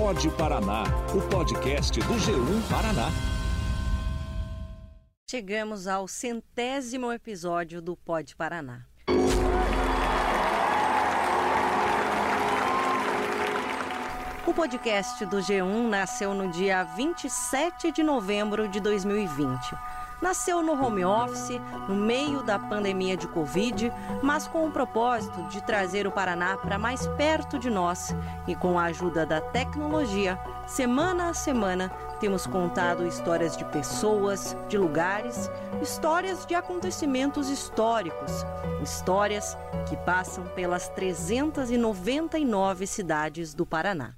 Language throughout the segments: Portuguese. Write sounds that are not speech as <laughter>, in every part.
Pode Paraná, o podcast do G1 Paraná. Chegamos ao centésimo episódio do Pode Paraná. O podcast do G1 nasceu no dia 27 de novembro de 2020. Nasceu no home office, no meio da pandemia de Covid, mas com o propósito de trazer o Paraná para mais perto de nós. E com a ajuda da tecnologia, semana a semana, temos contado histórias de pessoas, de lugares, histórias de acontecimentos históricos, histórias que passam pelas 399 cidades do Paraná.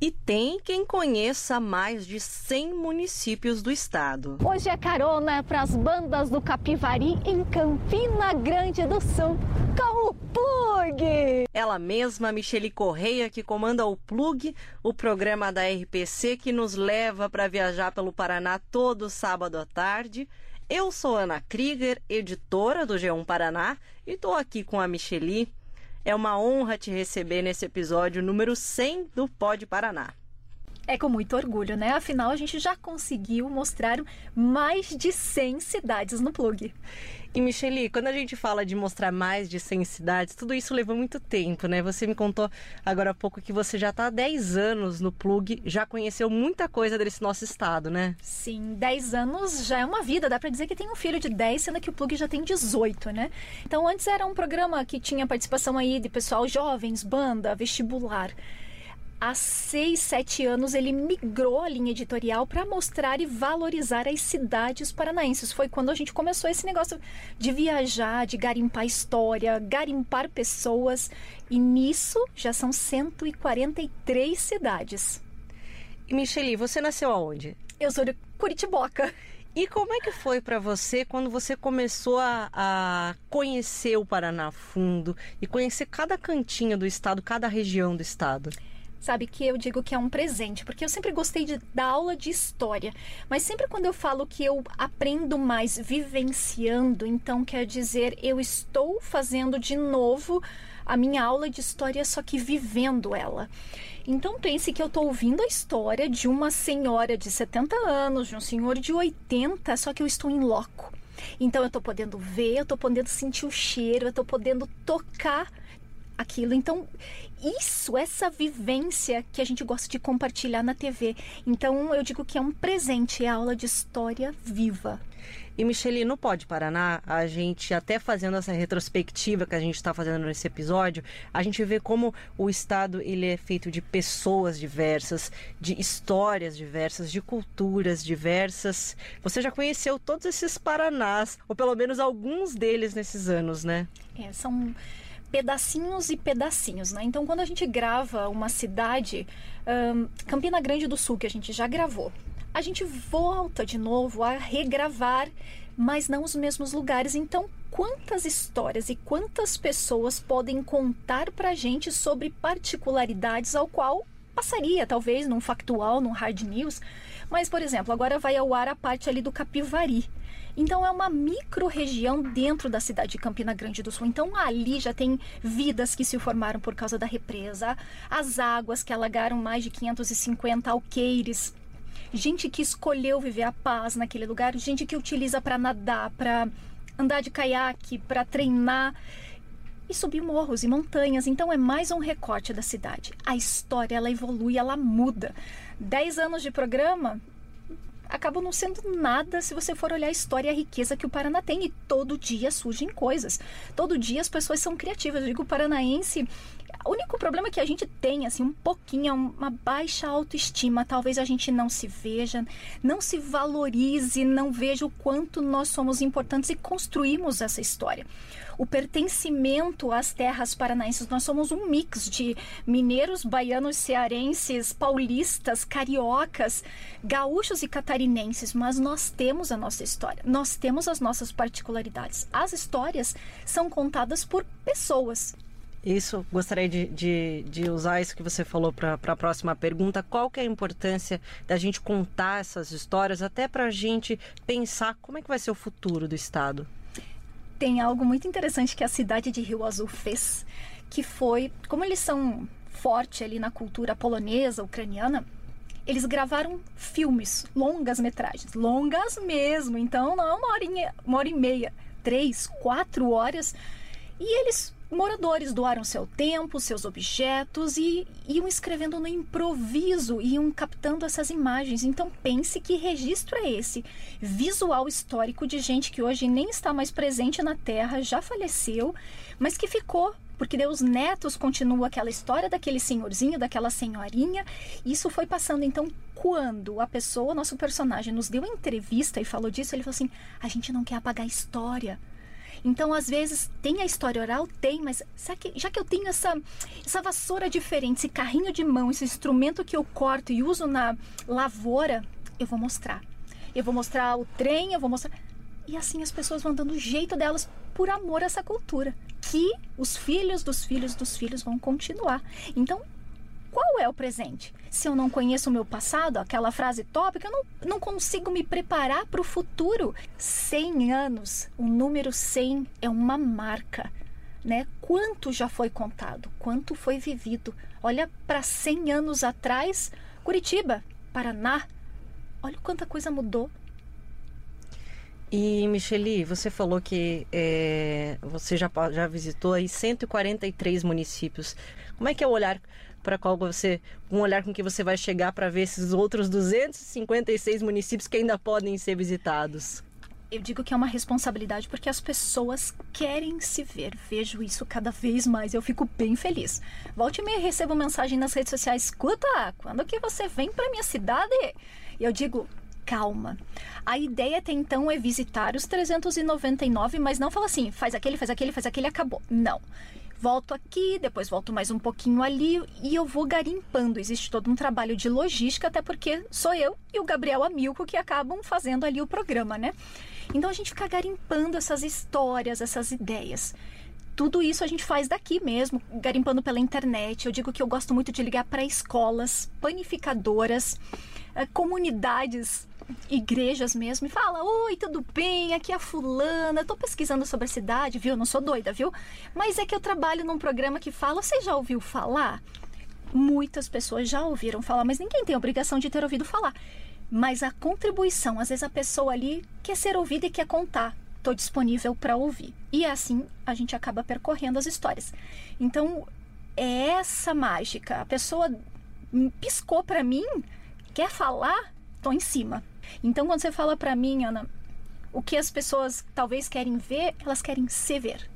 E tem quem conheça mais de 100 municípios do estado. Hoje é carona para as bandas do Capivari em Campina Grande do Sul com o Plug. Ela mesma, Michele Correia, que comanda o Plug, o programa da RPC que nos leva para viajar pelo Paraná todo sábado à tarde. Eu sou Ana Krieger, editora do G1 Paraná, e estou aqui com a Micheli é uma honra te receber nesse episódio número 100 do Pod Paraná. É com muito orgulho, né? Afinal, a gente já conseguiu mostrar mais de 100 cidades no Plug. E Micheli, quando a gente fala de mostrar mais de 100 cidades, tudo isso levou muito tempo, né? Você me contou agora há pouco que você já está há 10 anos no Plug, já conheceu muita coisa desse nosso estado, né? Sim, 10 anos já é uma vida, dá para dizer que tem um filho de 10, sendo que o Plug já tem 18, né? Então antes era um programa que tinha participação aí de pessoal jovens, banda, vestibular há seis, sete anos ele migrou a linha editorial para mostrar e valorizar as cidades paranaenses. Foi quando a gente começou esse negócio de viajar, de garimpar história, garimpar pessoas. E nisso já são 143 cidades. E Micheli, você nasceu aonde? Eu sou de Curitiboca. E como é que foi para você quando você começou a, a, conhecer o Paraná fundo e conhecer cada cantinho do estado, cada região do estado? Sabe? Que eu digo que é um presente, porque eu sempre gostei de, da aula de história, mas sempre quando eu falo que eu aprendo mais vivenciando, então quer dizer, eu estou fazendo de novo a minha aula de história, só que vivendo ela. Então pense que eu estou ouvindo a história de uma senhora de 70 anos, de um senhor de 80, só que eu estou em loco. Então eu estou podendo ver, eu estou podendo sentir o cheiro, eu estou podendo tocar aquilo. Então, isso, essa vivência que a gente gosta de compartilhar na TV. Então, eu digo que é um presente, é a aula de história viva. E Michele, no Pode Paraná, a gente até fazendo essa retrospectiva que a gente está fazendo nesse episódio, a gente vê como o estado ele é feito de pessoas diversas, de histórias diversas, de culturas diversas. Você já conheceu todos esses Paranás, ou pelo menos alguns deles nesses anos, né? É, são pedacinhos e pedacinhos, né? Então, quando a gente grava uma cidade, um, Campina Grande do Sul, que a gente já gravou, a gente volta de novo a regravar, mas não os mesmos lugares. Então, quantas histórias e quantas pessoas podem contar pra gente sobre particularidades ao qual passaria, talvez, num factual, num hard news. Mas, por exemplo, agora vai ao ar a parte ali do Capivari. Então é uma micro-região dentro da cidade de Campina Grande do Sul. Então ali já tem vidas que se formaram por causa da represa, as águas que alagaram mais de 550 alqueires gente que escolheu viver a paz naquele lugar, gente que utiliza para nadar, para andar de caiaque, para treinar e subir morros e montanhas. Então é mais um recorte da cidade. A história ela evolui, ela muda. Dez anos de programa acabam não sendo nada se você for olhar a história e a riqueza que o Paraná tem. E todo dia surgem coisas. Todo dia as pessoas são criativas. Eu digo, o paranaense o único problema que a gente tem, assim, um pouquinho, é uma baixa autoestima. Talvez a gente não se veja, não se valorize, não veja o quanto nós somos importantes e construímos essa história. O pertencimento às terras paranaenses, nós somos um mix de mineiros, baianos, cearenses, paulistas, cariocas, gaúchos e catarinenses, mas nós temos a nossa história, nós temos as nossas particularidades. As histórias são contadas por pessoas isso, gostaria de, de, de, usar isso que você falou para a próxima pergunta. Qual que é a importância da gente contar essas histórias, até para a gente pensar como é que vai ser o futuro do Estado? Tem algo muito interessante que a cidade de Rio Azul fez, que foi, como eles são forte ali na cultura polonesa, ucraniana, eles gravaram filmes, longas metragens, longas mesmo. Então, não uma hora, uma hora e meia, três, quatro horas. E eles Moradores doaram seu tempo, seus objetos e iam escrevendo no improviso, iam captando essas imagens. Então pense que registro é esse? Visual histórico de gente que hoje nem está mais presente na Terra, já faleceu, mas que ficou porque os netos continuam aquela história daquele senhorzinho, daquela senhorinha. Isso foi passando. Então, quando a pessoa, nosso personagem, nos deu entrevista e falou disso, ele falou assim: a gente não quer apagar a história. Então, às vezes, tem a história oral? Tem, mas que, já que eu tenho essa, essa vassoura diferente, esse carrinho de mão, esse instrumento que eu corto e uso na lavoura, eu vou mostrar. Eu vou mostrar o trem, eu vou mostrar. E assim as pessoas vão dando o jeito delas por amor a essa cultura. Que os filhos dos filhos dos filhos vão continuar. Então, é o presente? Se eu não conheço o meu passado, aquela frase tópica, eu não, não consigo me preparar para o futuro. 100 anos, o número 100 é uma marca. Né? Quanto já foi contado? Quanto foi vivido? Olha para 100 anos atrás, Curitiba, Paraná. Olha quanta coisa mudou. E Micheli, você falou que é, você já, já visitou aí 143 municípios. Como é que é o olhar para qual você, um olhar com que você vai chegar para ver esses outros 256 municípios que ainda podem ser visitados? eu digo que é uma responsabilidade porque as pessoas querem se ver. Vejo isso cada vez mais. Eu fico bem feliz. Volte e me recebo mensagem nas redes sociais. Escuta, quando que você vem para minha cidade? E eu digo, calma. A ideia até então é visitar os 399, mas não fala assim, faz aquele, faz aquele, faz aquele, acabou. Não volto aqui, depois volto mais um pouquinho ali e eu vou garimpando. Existe todo um trabalho de logística, até porque sou eu e o Gabriel Amilco que acabam fazendo ali o programa, né? Então a gente fica garimpando essas histórias, essas ideias. Tudo isso a gente faz daqui mesmo, garimpando pela internet. Eu digo que eu gosto muito de ligar para escolas, panificadoras, eh, comunidades igrejas mesmo e fala: Oi, tudo bem? Aqui é a Fulana. Tô pesquisando sobre a cidade, viu? Não sou doida, viu? Mas é que eu trabalho num programa que fala. Você já ouviu falar? Muitas pessoas já ouviram falar, mas ninguém tem obrigação de ter ouvido falar. Mas a contribuição, às vezes a pessoa ali quer ser ouvida e quer contar. Estou disponível para ouvir. E assim a gente acaba percorrendo as histórias. Então, é essa mágica. A pessoa piscou para mim, quer falar, tô em cima. Então, quando você fala para mim, Ana, o que as pessoas talvez querem ver, elas querem se ver.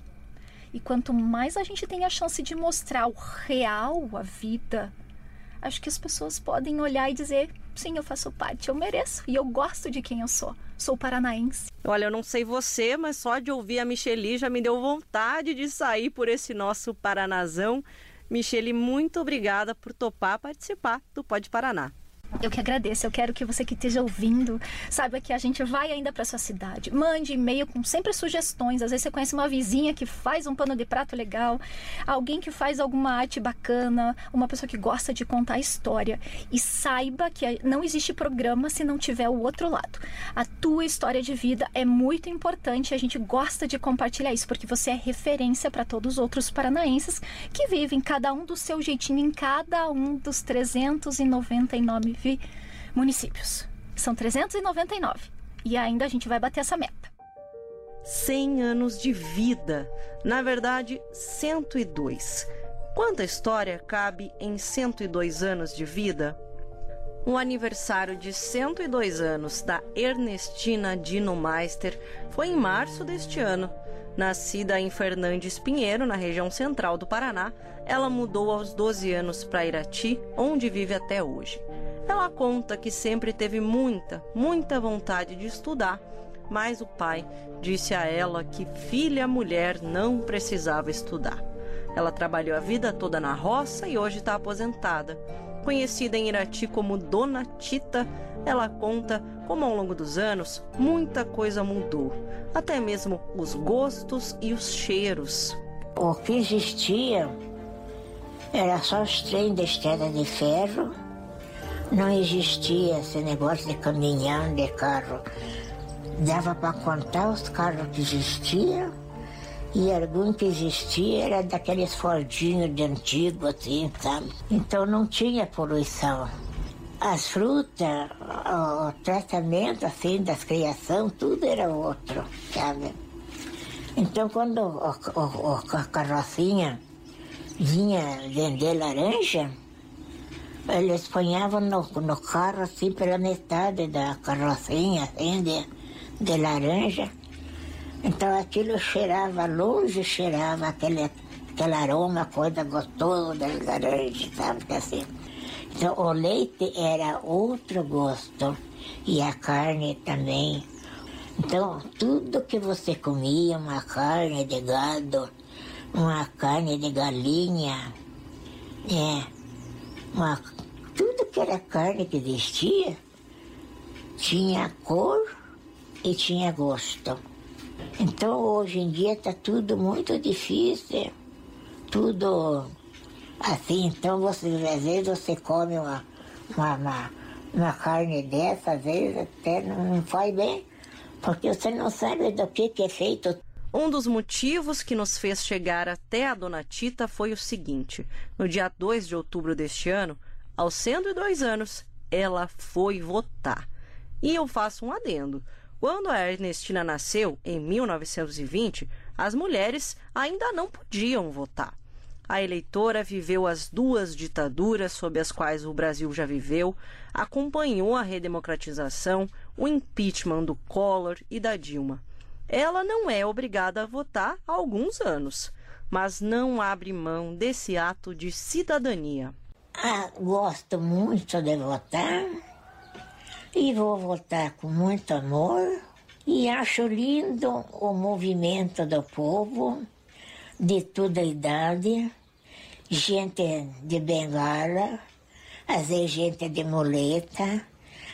E quanto mais a gente tem a chance de mostrar o real, a vida, acho que as pessoas podem olhar e dizer: sim, eu faço parte, eu mereço e eu gosto de quem eu sou. Sou paranaense. Olha, eu não sei você, mas só de ouvir a Micheli já me deu vontade de sair por esse nosso Paranazão. Michele, muito obrigada por topar participar do Pode Paraná. Eu que agradeço. Eu quero que você que esteja ouvindo saiba que a gente vai ainda para sua cidade. Mande e-mail com sempre sugestões. Às vezes você conhece uma vizinha que faz um pano de prato legal, alguém que faz alguma arte bacana, uma pessoa que gosta de contar história. E saiba que não existe programa se não tiver o outro lado. A tua história de vida é muito importante. A gente gosta de compartilhar isso porque você é referência para todos os outros paranaenses que vivem cada um do seu jeitinho em cada um dos 399 municípios. São 399. E ainda a gente vai bater essa meta. 100 anos de vida. Na verdade, 102. Quanta história cabe em 102 anos de vida? O aniversário de 102 anos da Ernestina Dino Meister foi em março deste ano. Nascida em Fernandes Pinheiro, na região central do Paraná, ela mudou aos 12 anos para Irati, onde vive até hoje. Ela conta que sempre teve muita, muita vontade de estudar, mas o pai disse a ela que filha mulher não precisava estudar. Ela trabalhou a vida toda na roça e hoje está aposentada. Conhecida em Irati como Dona Tita, ela conta como ao longo dos anos muita coisa mudou, até mesmo os gostos e os cheiros. O que existia era só os trens de estrada de ferro não existia esse negócio de caminhão, de carro. Dava para contar os carros que existiam E algum que existia era daqueles fordinhos de antigo, assim, sabe? Então não tinha poluição. As frutas, o tratamento, assim, das criação, tudo era outro, sabe? Então quando o, o, a carrocinha vinha vender laranja, eles ponhavam no, no carro, assim, pela metade da carrocinha, assim, de, de laranja. Então aquilo cheirava, longe cheirava aquele, aquele aroma, coisa gostosa da laranja, sabe? Assim. Então o leite era outro gosto e a carne também. Então tudo que você comia, uma carne de gado, uma carne de galinha, é, uma, tudo que era carne que existia tinha cor e tinha gosto. Então hoje em dia está tudo muito difícil, tudo assim, então você, às vezes você come uma, uma, uma, uma carne dessa, às vezes até não faz bem, porque você não sabe do que, que é feito. Um dos motivos que nos fez chegar até a Dona Tita foi o seguinte: no dia 2 de outubro deste ano, aos 102 anos, ela foi votar. E eu faço um adendo. Quando a Ernestina nasceu, em 1920, as mulheres ainda não podiam votar. A eleitora viveu as duas ditaduras sob as quais o Brasil já viveu, acompanhou a redemocratização, o impeachment do Collor e da Dilma. Ela não é obrigada a votar há alguns anos, mas não abre mão desse ato de cidadania. Ah, gosto muito de votar e vou votar com muito amor. E acho lindo o movimento do povo, de toda idade, gente de bengala, às vezes gente de muleta,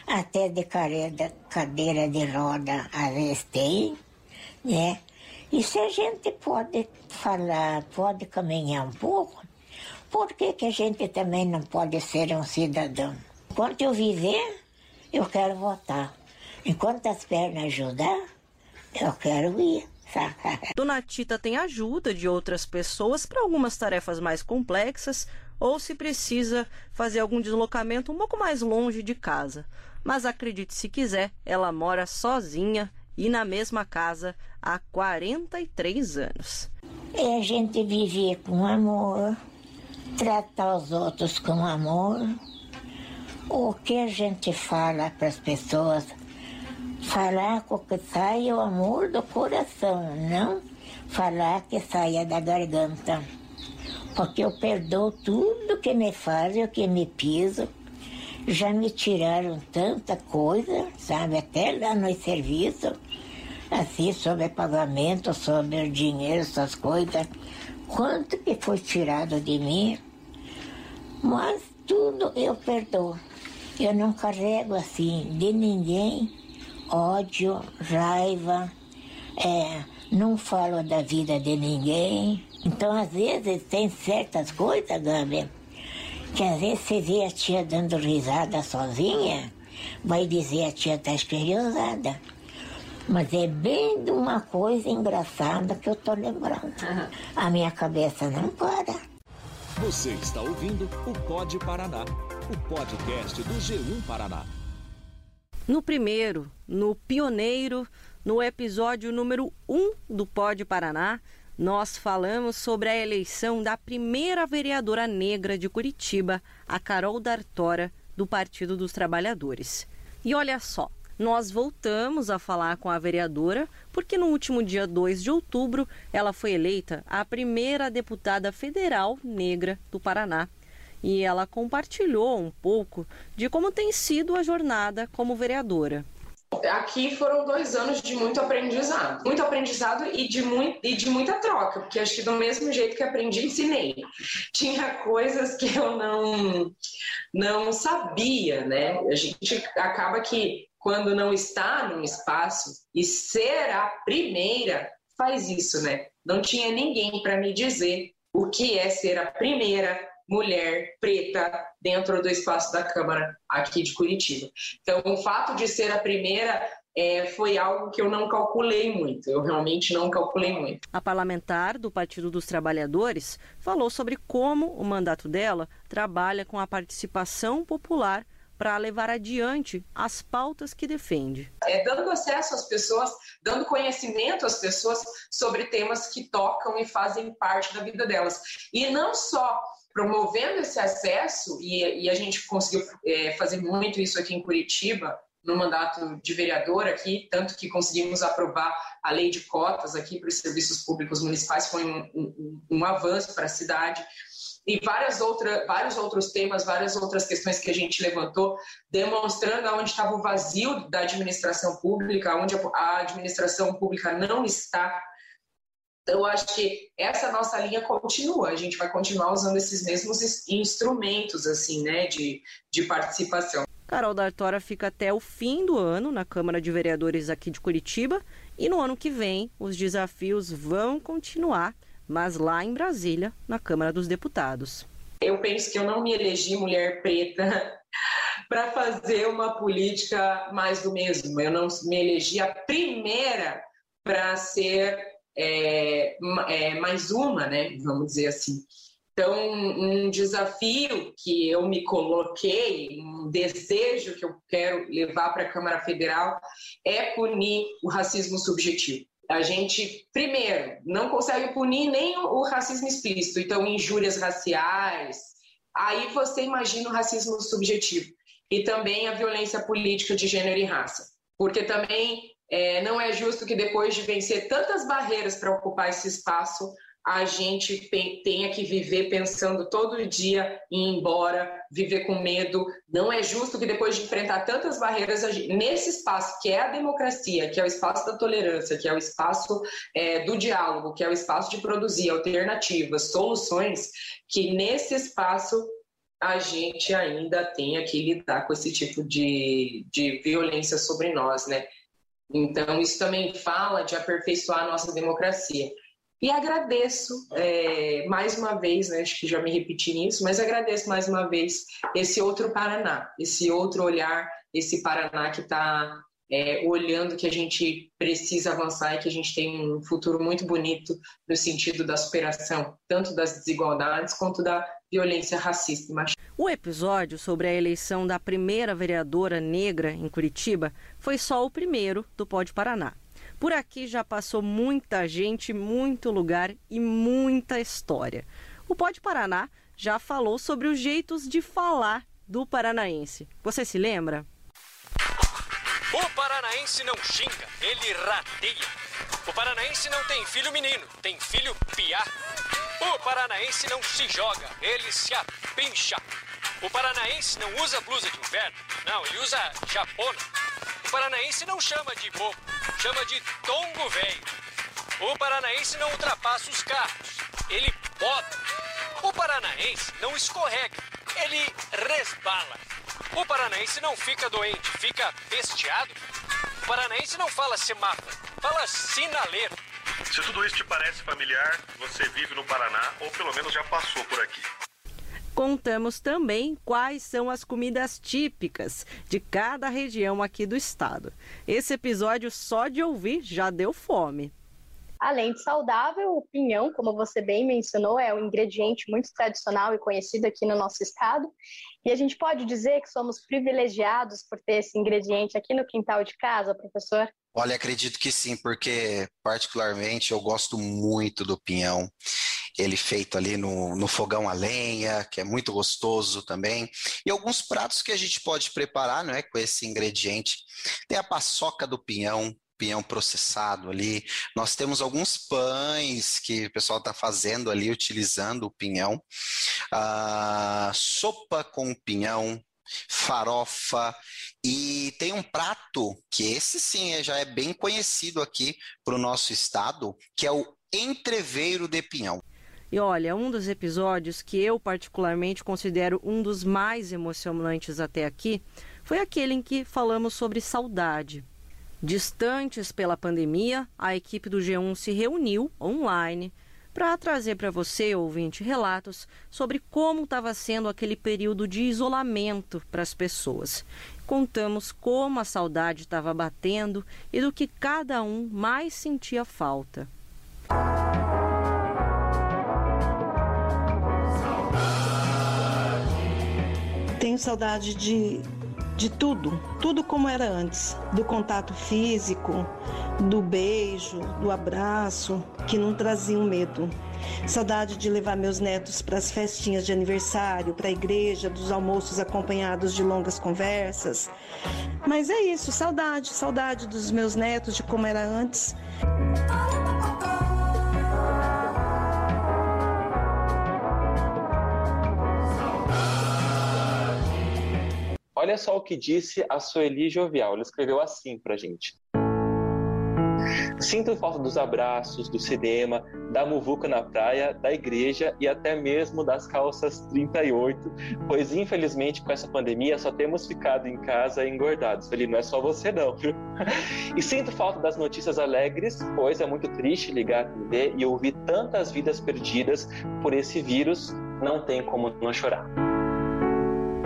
até de cadeira de roda às vezes tem, né? E se a gente pode falar, pode caminhar um pouco, por que, que a gente também não pode ser um cidadão? Enquanto eu viver, eu quero votar. Enquanto as pernas ajudar, eu quero ir. <laughs> Dona Tita tem ajuda de outras pessoas para algumas tarefas mais complexas ou se precisa fazer algum deslocamento um pouco mais longe de casa. Mas acredite se quiser, ela mora sozinha e na mesma casa há 43 anos. É a gente viver com amor, tratar os outros com amor o que a gente fala para as pessoas, falar com que saia o amor do coração, não falar que saia da garganta. Porque eu perdoo tudo que me fazem, o que me piso. Já me tiraram tanta coisa, sabe, até lá no serviço, assim, sobre pagamento, sobre dinheiro, essas coisas. Quanto que foi tirado de mim, mas tudo eu perdoo. Eu não carrego assim de ninguém ódio, raiva, é, não falo da vida de ninguém. Então, às vezes, tem certas coisas, Gabi, que às vezes você vê a tia dando risada sozinha, vai dizer a tia tá esclerosada. Mas é bem de uma coisa engraçada que eu tô lembrando. A minha cabeça não para. Você está ouvindo o Pode Paraná o podcast do G1 Paraná. No primeiro, no pioneiro, no episódio número 1 do Pode Paraná, nós falamos sobre a eleição da primeira vereadora negra de Curitiba, a Carol D'Artora, do Partido dos Trabalhadores. E olha só, nós voltamos a falar com a vereadora porque no último dia 2 de outubro ela foi eleita a primeira deputada federal negra do Paraná e ela compartilhou um pouco de como tem sido a jornada como vereadora. Aqui foram dois anos de muito aprendizado, muito aprendizado e de, muito, e de muita troca, porque acho que do mesmo jeito que aprendi, ensinei. Tinha coisas que eu não, não sabia, né? A gente acaba que quando não está num espaço e ser a primeira faz isso, né? Não tinha ninguém para me dizer o que é ser a primeira mulher preta dentro do espaço da Câmara aqui de Curitiba. Então, o fato de ser a primeira é, foi algo que eu não calculei muito, eu realmente não calculei muito. A parlamentar do Partido dos Trabalhadores falou sobre como o mandato dela trabalha com a participação popular para levar adiante as pautas que defende. É dando acesso às pessoas, dando conhecimento às pessoas sobre temas que tocam e fazem parte da vida delas. E não só promovendo esse acesso, e, e a gente conseguiu é, fazer muito isso aqui em Curitiba, no mandato de vereador aqui, tanto que conseguimos aprovar a lei de cotas aqui para os serviços públicos municipais, foi um, um, um avanço para a cidade. E várias outra, vários outros temas, várias outras questões que a gente levantou, demonstrando onde estava o vazio da administração pública, onde a administração pública não está. Então, eu acho que essa nossa linha continua, a gente vai continuar usando esses mesmos instrumentos assim, né, de, de participação. Carol D'Artora fica até o fim do ano na Câmara de Vereadores aqui de Curitiba e no ano que vem os desafios vão continuar, mas lá em Brasília, na Câmara dos Deputados. Eu penso que eu não me elegi mulher preta <laughs> para fazer uma política mais do mesmo. Eu não me elegi a primeira para ser é, é, mais uma, né? Vamos dizer assim. Então, um desafio que eu me coloquei, um desejo que eu quero levar para a Câmara Federal é punir o racismo subjetivo. A gente, primeiro, não consegue punir nem o racismo explícito, então, injúrias raciais. Aí você imagina o racismo subjetivo. E também a violência política de gênero e raça. Porque também é, não é justo que depois de vencer tantas barreiras para ocupar esse espaço, a gente tenha que viver pensando todo dia em ir embora, viver com medo. Não é justo que depois de enfrentar tantas barreiras, nesse espaço que é a democracia, que é o espaço da tolerância, que é o espaço é, do diálogo, que é o espaço de produzir alternativas, soluções, que nesse espaço a gente ainda tenha que lidar com esse tipo de, de violência sobre nós, né? Então, isso também fala de aperfeiçoar a nossa democracia. E agradeço é, mais uma vez, né, acho que já me repeti nisso, mas agradeço mais uma vez esse outro Paraná, esse outro olhar, esse Paraná que está é, olhando que a gente precisa avançar e que a gente tem um futuro muito bonito no sentido da superação, tanto das desigualdades quanto da violência racista e machista. O episódio sobre a eleição da primeira vereadora negra em Curitiba foi só o primeiro do Pode Paraná. Por aqui já passou muita gente, muito lugar e muita história. O Pode Paraná já falou sobre os jeitos de falar do paranaense. Você se lembra? O paranaense não xinga, ele rateia. O paranaense não tem filho menino, tem filho piá. O paranaense não se joga, ele se apincha. O paranaense não usa blusa de inverno, não, ele usa japona. O paranaense não chama de bobo, chama de tongo velho. O paranaense não ultrapassa os carros, ele bota. O paranaense não escorrega, ele resbala. O paranaense não fica doente, fica bestiado. O paranaense não fala semáforo, fala sinaleiro. Se tudo isso te parece familiar, você vive no Paraná ou pelo menos já passou por aqui. Contamos também quais são as comidas típicas de cada região aqui do estado. Esse episódio só de ouvir já deu fome. Além de saudável, o pinhão, como você bem mencionou, é um ingrediente muito tradicional e conhecido aqui no nosso estado. E a gente pode dizer que somos privilegiados por ter esse ingrediente aqui no quintal de casa, professor? Olha, acredito que sim, porque particularmente eu gosto muito do pinhão ele feito ali no, no fogão a lenha, que é muito gostoso também. E alguns pratos que a gente pode preparar não é, com esse ingrediente. Tem a paçoca do pinhão, pinhão processado ali. Nós temos alguns pães que o pessoal está fazendo ali, utilizando o pinhão. Ah, sopa com pinhão, farofa e tem um prato que esse sim é, já é bem conhecido aqui para o nosso estado, que é o entreveiro de pinhão. E olha, um dos episódios que eu particularmente considero um dos mais emocionantes até aqui foi aquele em que falamos sobre saudade. Distantes pela pandemia, a equipe do G1 se reuniu online para trazer para você, ouvinte, relatos sobre como estava sendo aquele período de isolamento para as pessoas. Contamos como a saudade estava batendo e do que cada um mais sentia falta. Tenho saudade de, de tudo, tudo como era antes, do contato físico, do beijo, do abraço, que não traziam medo. Saudade de levar meus netos para as festinhas de aniversário, para a igreja, dos almoços acompanhados de longas conversas. Mas é isso, saudade, saudade dos meus netos, de como era antes. Olha só o que disse a Sueli Jovial. Ela escreveu assim pra gente. Sinto falta dos abraços, do cinema, da muvuca na praia, da igreja e até mesmo das calças 38, pois infelizmente com essa pandemia só temos ficado em casa engordados. Ele não é só você não? <laughs> E sinto falta das notícias alegres, pois é muito triste ligar a TV e ouvir tantas vidas perdidas por esse vírus, não tem como não chorar.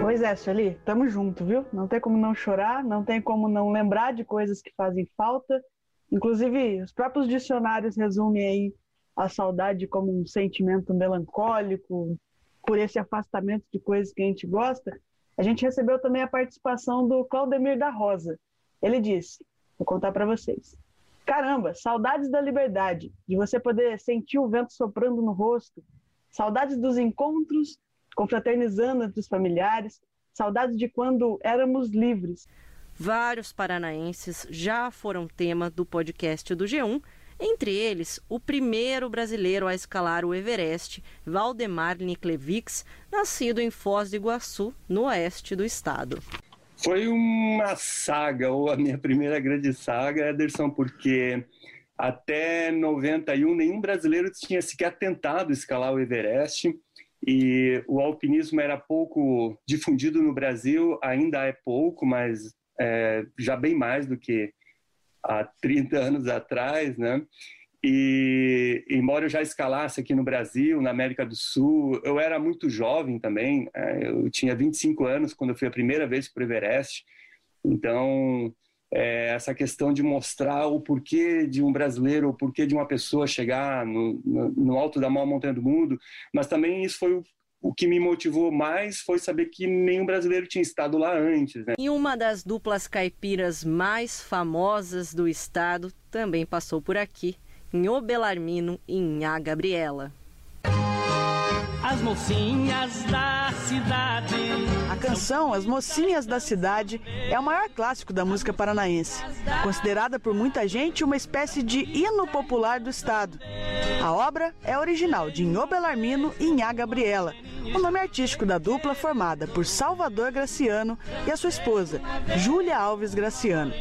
Pois é, Sueli, tamo junto, viu? Não tem como não chorar, não tem como não lembrar de coisas que fazem falta. Inclusive, os próprios dicionários resumem aí a saudade como um sentimento melancólico, por esse afastamento de coisas que a gente gosta. A gente recebeu também a participação do Claudemir da Rosa. Ele disse: Vou contar para vocês. Caramba, saudades da liberdade, de você poder sentir o vento soprando no rosto, saudades dos encontros confraternizando entre os familiares, saudades de quando éramos livres. Vários paranaenses já foram tema do podcast do G1, entre eles o primeiro brasileiro a escalar o Everest, Valdemar Niklevix, nascido em Foz do Iguaçu, no oeste do estado. Foi uma saga, ou a minha primeira grande saga, Ederson, porque até 91 nenhum brasileiro tinha sequer tentado escalar o Everest e o alpinismo era pouco difundido no Brasil, ainda é pouco, mas é, já bem mais do que há 30 anos atrás, né? E embora eu já escalasse aqui no Brasil, na América do Sul, eu era muito jovem também. É, eu tinha 25 anos quando eu fui a primeira vez para o Everest. Então, é, essa questão de mostrar o porquê de um brasileiro, o porquê de uma pessoa chegar no, no, no alto da maior montanha do mundo, mas também isso foi o, o que me motivou mais foi saber que nenhum brasileiro tinha estado lá antes. Né? E uma das duplas caipiras mais famosas do estado também passou por aqui, em Obelarmino e em A Gabriela. As mocinhas da cidade. A canção As Mocinhas da Cidade é o maior clássico da música paranaense, considerada por muita gente uma espécie de hino popular do estado. A obra é original de Inho Belarmino e Inhá Gabriela, o nome artístico da dupla formada por Salvador Graciano e a sua esposa, Júlia Alves Graciano.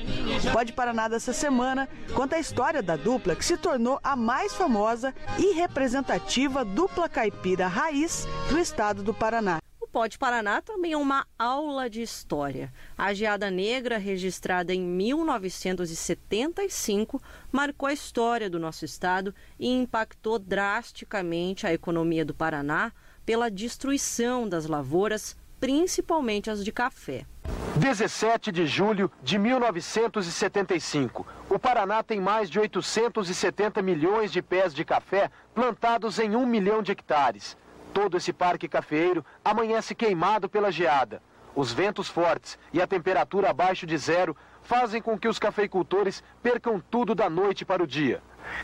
Pode Paraná dessa semana conta a história da dupla que se tornou a mais famosa e representativa dupla caipira raiz do estado do Paraná. Pode Paraná também é uma aula de história. A Geada Negra, registrada em 1975, marcou a história do nosso estado e impactou drasticamente a economia do Paraná pela destruição das lavouras, principalmente as de café. 17 de julho de 1975. O Paraná tem mais de 870 milhões de pés de café plantados em um milhão de hectares. Todo esse parque cafeeiro amanhece queimado pela geada. Os ventos fortes e a temperatura abaixo de zero fazem com que os cafeicultores percam tudo da noite para o dia.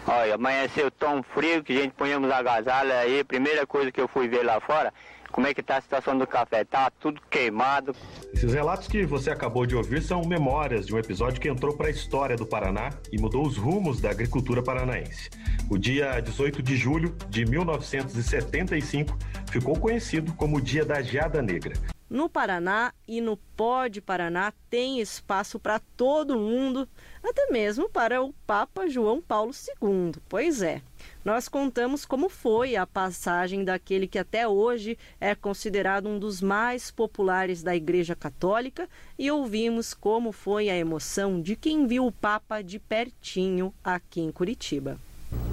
Olha, amanheceu tão frio que a gente ponhamos agasalho aí. Primeira coisa que eu fui ver lá fora, como é que está a situação do café? Tá tudo queimado. Esses relatos que você acabou de ouvir são memórias de um episódio que entrou para a história do Paraná e mudou os rumos da agricultura paranaense. O dia 18 de julho de 1975 ficou conhecido como o Dia da Geada Negra. No Paraná e no Pode Paraná tem espaço para todo mundo, até mesmo para o Papa João Paulo II. Pois é, nós contamos como foi a passagem daquele que até hoje é considerado um dos mais populares da Igreja Católica e ouvimos como foi a emoção de quem viu o Papa de pertinho aqui em Curitiba.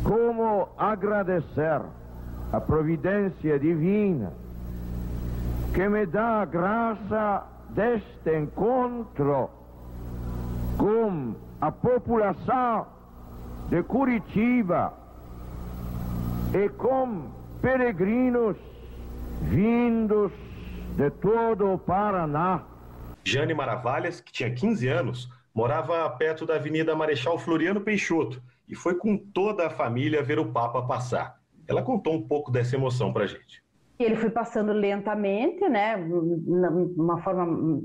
como agradecer a providência divina que me dá a graça deste encontro com a população de Curitiba e com peregrinos vindos de todo o Paraná. Jane Maravalhas, que tinha 15 anos, morava perto da Avenida Marechal Floriano Peixoto e foi com toda a família ver o Papa passar. Ela contou um pouco dessa emoção para gente. Ele foi passando lentamente, né, uma forma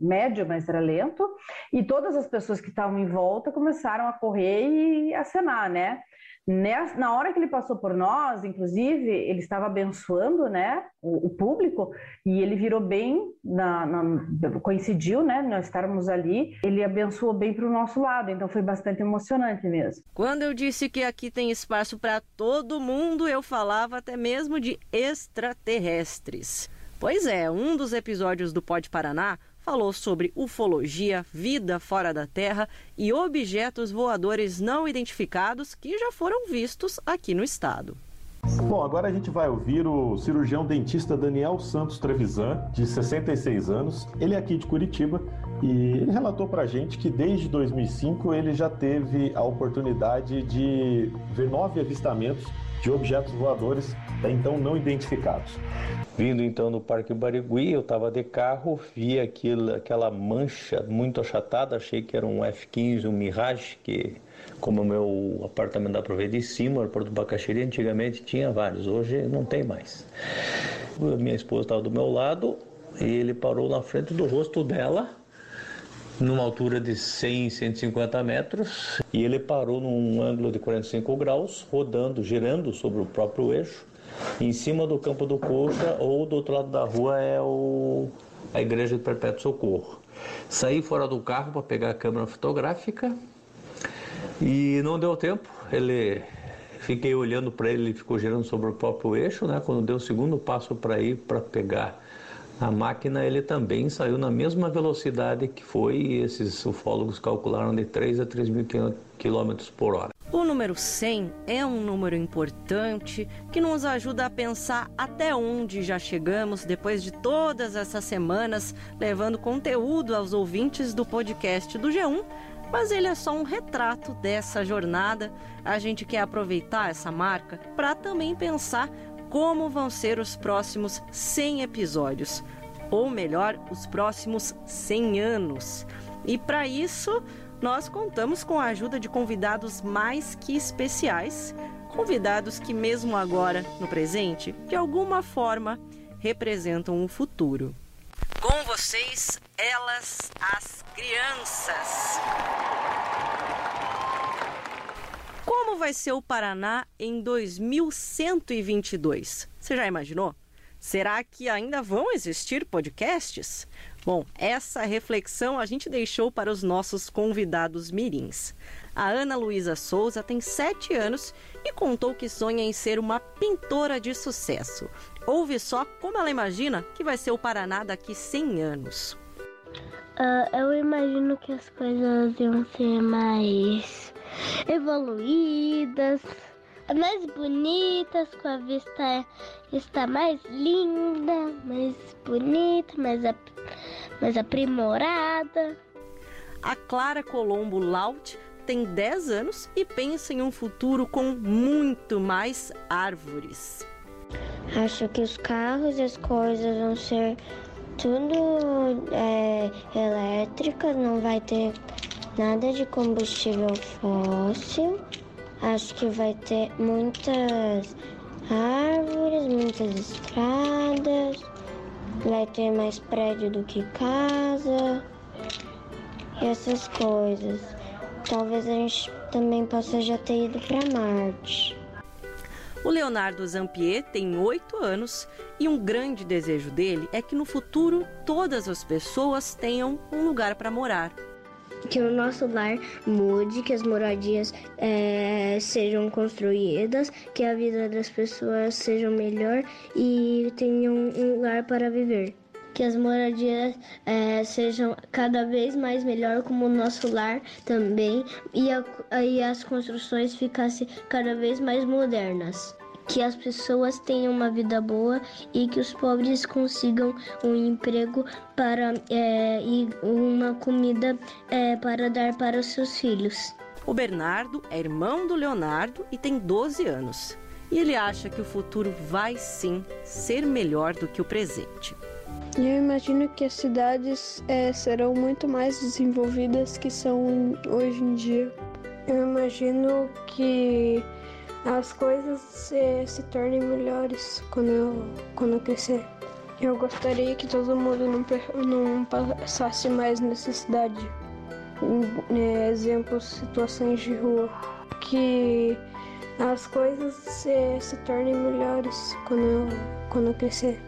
média, mas era lento, e todas as pessoas que estavam em volta começaram a correr e acenar, né? Na hora que ele passou por nós, inclusive, ele estava abençoando, né, o, o público, e ele virou bem, na, na, coincidiu, né, nós estarmos ali, ele abençoou bem para o nosso lado, então foi bastante emocionante mesmo. Quando eu disse que aqui tem espaço para todo mundo, eu falava até mesmo de extraterrestres. Pois é, um dos episódios do Pode Paraná falou sobre ufologia, vida fora da Terra e objetos voadores não identificados que já foram vistos aqui no estado. Bom, agora a gente vai ouvir o cirurgião dentista Daniel Santos Trevisan, de 66 anos. Ele é aqui de Curitiba e ele relatou para a gente que desde 2005 ele já teve a oportunidade de ver nove avistamentos de objetos voadores até então não identificados. Vindo então do Parque Barigui, eu estava de carro, vi aquilo, aquela mancha muito achatada, achei que era um F-15, um Mirage, que como o meu apartamento dá para ver de cima, o aeroporto do Bacaxiri antigamente tinha vários, hoje não tem mais. Minha esposa estava do meu lado e ele parou na frente do rosto dela, numa altura de 100, 150 metros, e ele parou num ângulo de 45 graus, rodando, girando sobre o próprio eixo. Em cima do campo do Coxa ou do outro lado da rua é o, a Igreja de Perpétuo Socorro. Saí fora do carro para pegar a câmera fotográfica e não deu tempo. Ele fiquei olhando para ele, ele ficou girando sobre o próprio eixo, né? Quando deu o segundo passo para ir para pegar a máquina ele também saiu na mesma velocidade que foi e esses ufólogos calcularam de 3 a 3 mil quilômetros por hora. O número 100 é um número importante que nos ajuda a pensar até onde já chegamos depois de todas essas semanas levando conteúdo aos ouvintes do podcast do G1 mas ele é só um retrato dessa jornada. A gente quer aproveitar essa marca para também pensar como vão ser os próximos 100 episódios, ou melhor, os próximos 100 anos. E para isso, nós contamos com a ajuda de convidados mais que especiais, convidados que, mesmo agora, no presente, de alguma forma, representam o futuro. Com vocês, elas, as crianças. Como vai ser o Paraná em 2122? Você já imaginou? Será que ainda vão existir podcasts? Bom, essa reflexão a gente deixou para os nossos convidados mirins. A Ana Luísa Souza tem 7 anos e contou que sonha em ser uma pintora de sucesso. Ouve só como ela imagina que vai ser o Paraná daqui 100 anos. Uh, eu imagino que as coisas iam ser mais evoluídas, mais bonitas, com a vista está mais linda, mais bonita, mais, ap mais aprimorada. A Clara Colombo Laut tem 10 anos e pensa em um futuro com muito mais árvores. Acho que os carros e as coisas vão ser tudo é, elétricas, não vai ter nada de combustível fóssil. Acho que vai ter muitas árvores, muitas estradas, vai ter mais prédio do que casa e essas coisas. Talvez a gente também possa já ter ido para Marte. O Leonardo Zampier tem oito anos e um grande desejo dele é que no futuro todas as pessoas tenham um lugar para morar que o nosso lar mude, que as moradias é, sejam construídas, que a vida das pessoas seja melhor e tenham um lugar para viver. que as moradias é, sejam cada vez mais melhor, como o nosso lar também, e, a, e as construções ficassem cada vez mais modernas que as pessoas tenham uma vida boa e que os pobres consigam um emprego para é, e uma comida é, para dar para os seus filhos. O Bernardo é irmão do Leonardo e tem 12 anos. E ele acha que o futuro vai sim ser melhor do que o presente. Eu imagino que as cidades é, serão muito mais desenvolvidas que são hoje em dia. Eu imagino que as coisas se, tornem melhores quando eu, quando eu crescer. Eu gostaria que todo mundo não, não passasse mais necessidade. É, exemplos, situações de rua. Que as coisas se, se tornem melhores quando eu, quando eu crescer.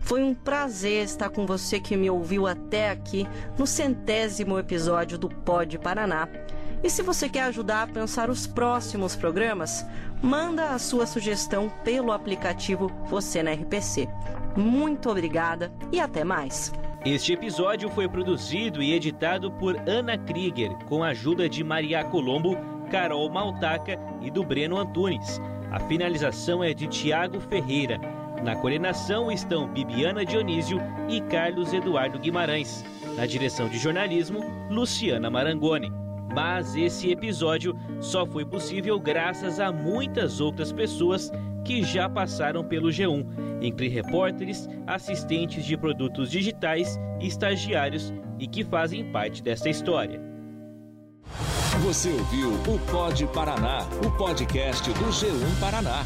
Foi um prazer estar com você que me ouviu até aqui no centésimo episódio do Pod Paraná. E se você quer ajudar a pensar os próximos programas, manda a sua sugestão pelo aplicativo Você na RPC. Muito obrigada e até mais. Este episódio foi produzido e editado por Ana Krieger, com a ajuda de Maria Colombo, Carol Maltaca e do Breno Antunes. A finalização é de Tiago Ferreira. Na coordenação estão Bibiana Dionísio e Carlos Eduardo Guimarães. Na direção de jornalismo, Luciana Marangoni. Mas esse episódio só foi possível graças a muitas outras pessoas que já passaram pelo G1, entre repórteres, assistentes de produtos digitais estagiários e que fazem parte dessa história. Você ouviu o Pod Paraná, o podcast do G1 Paraná.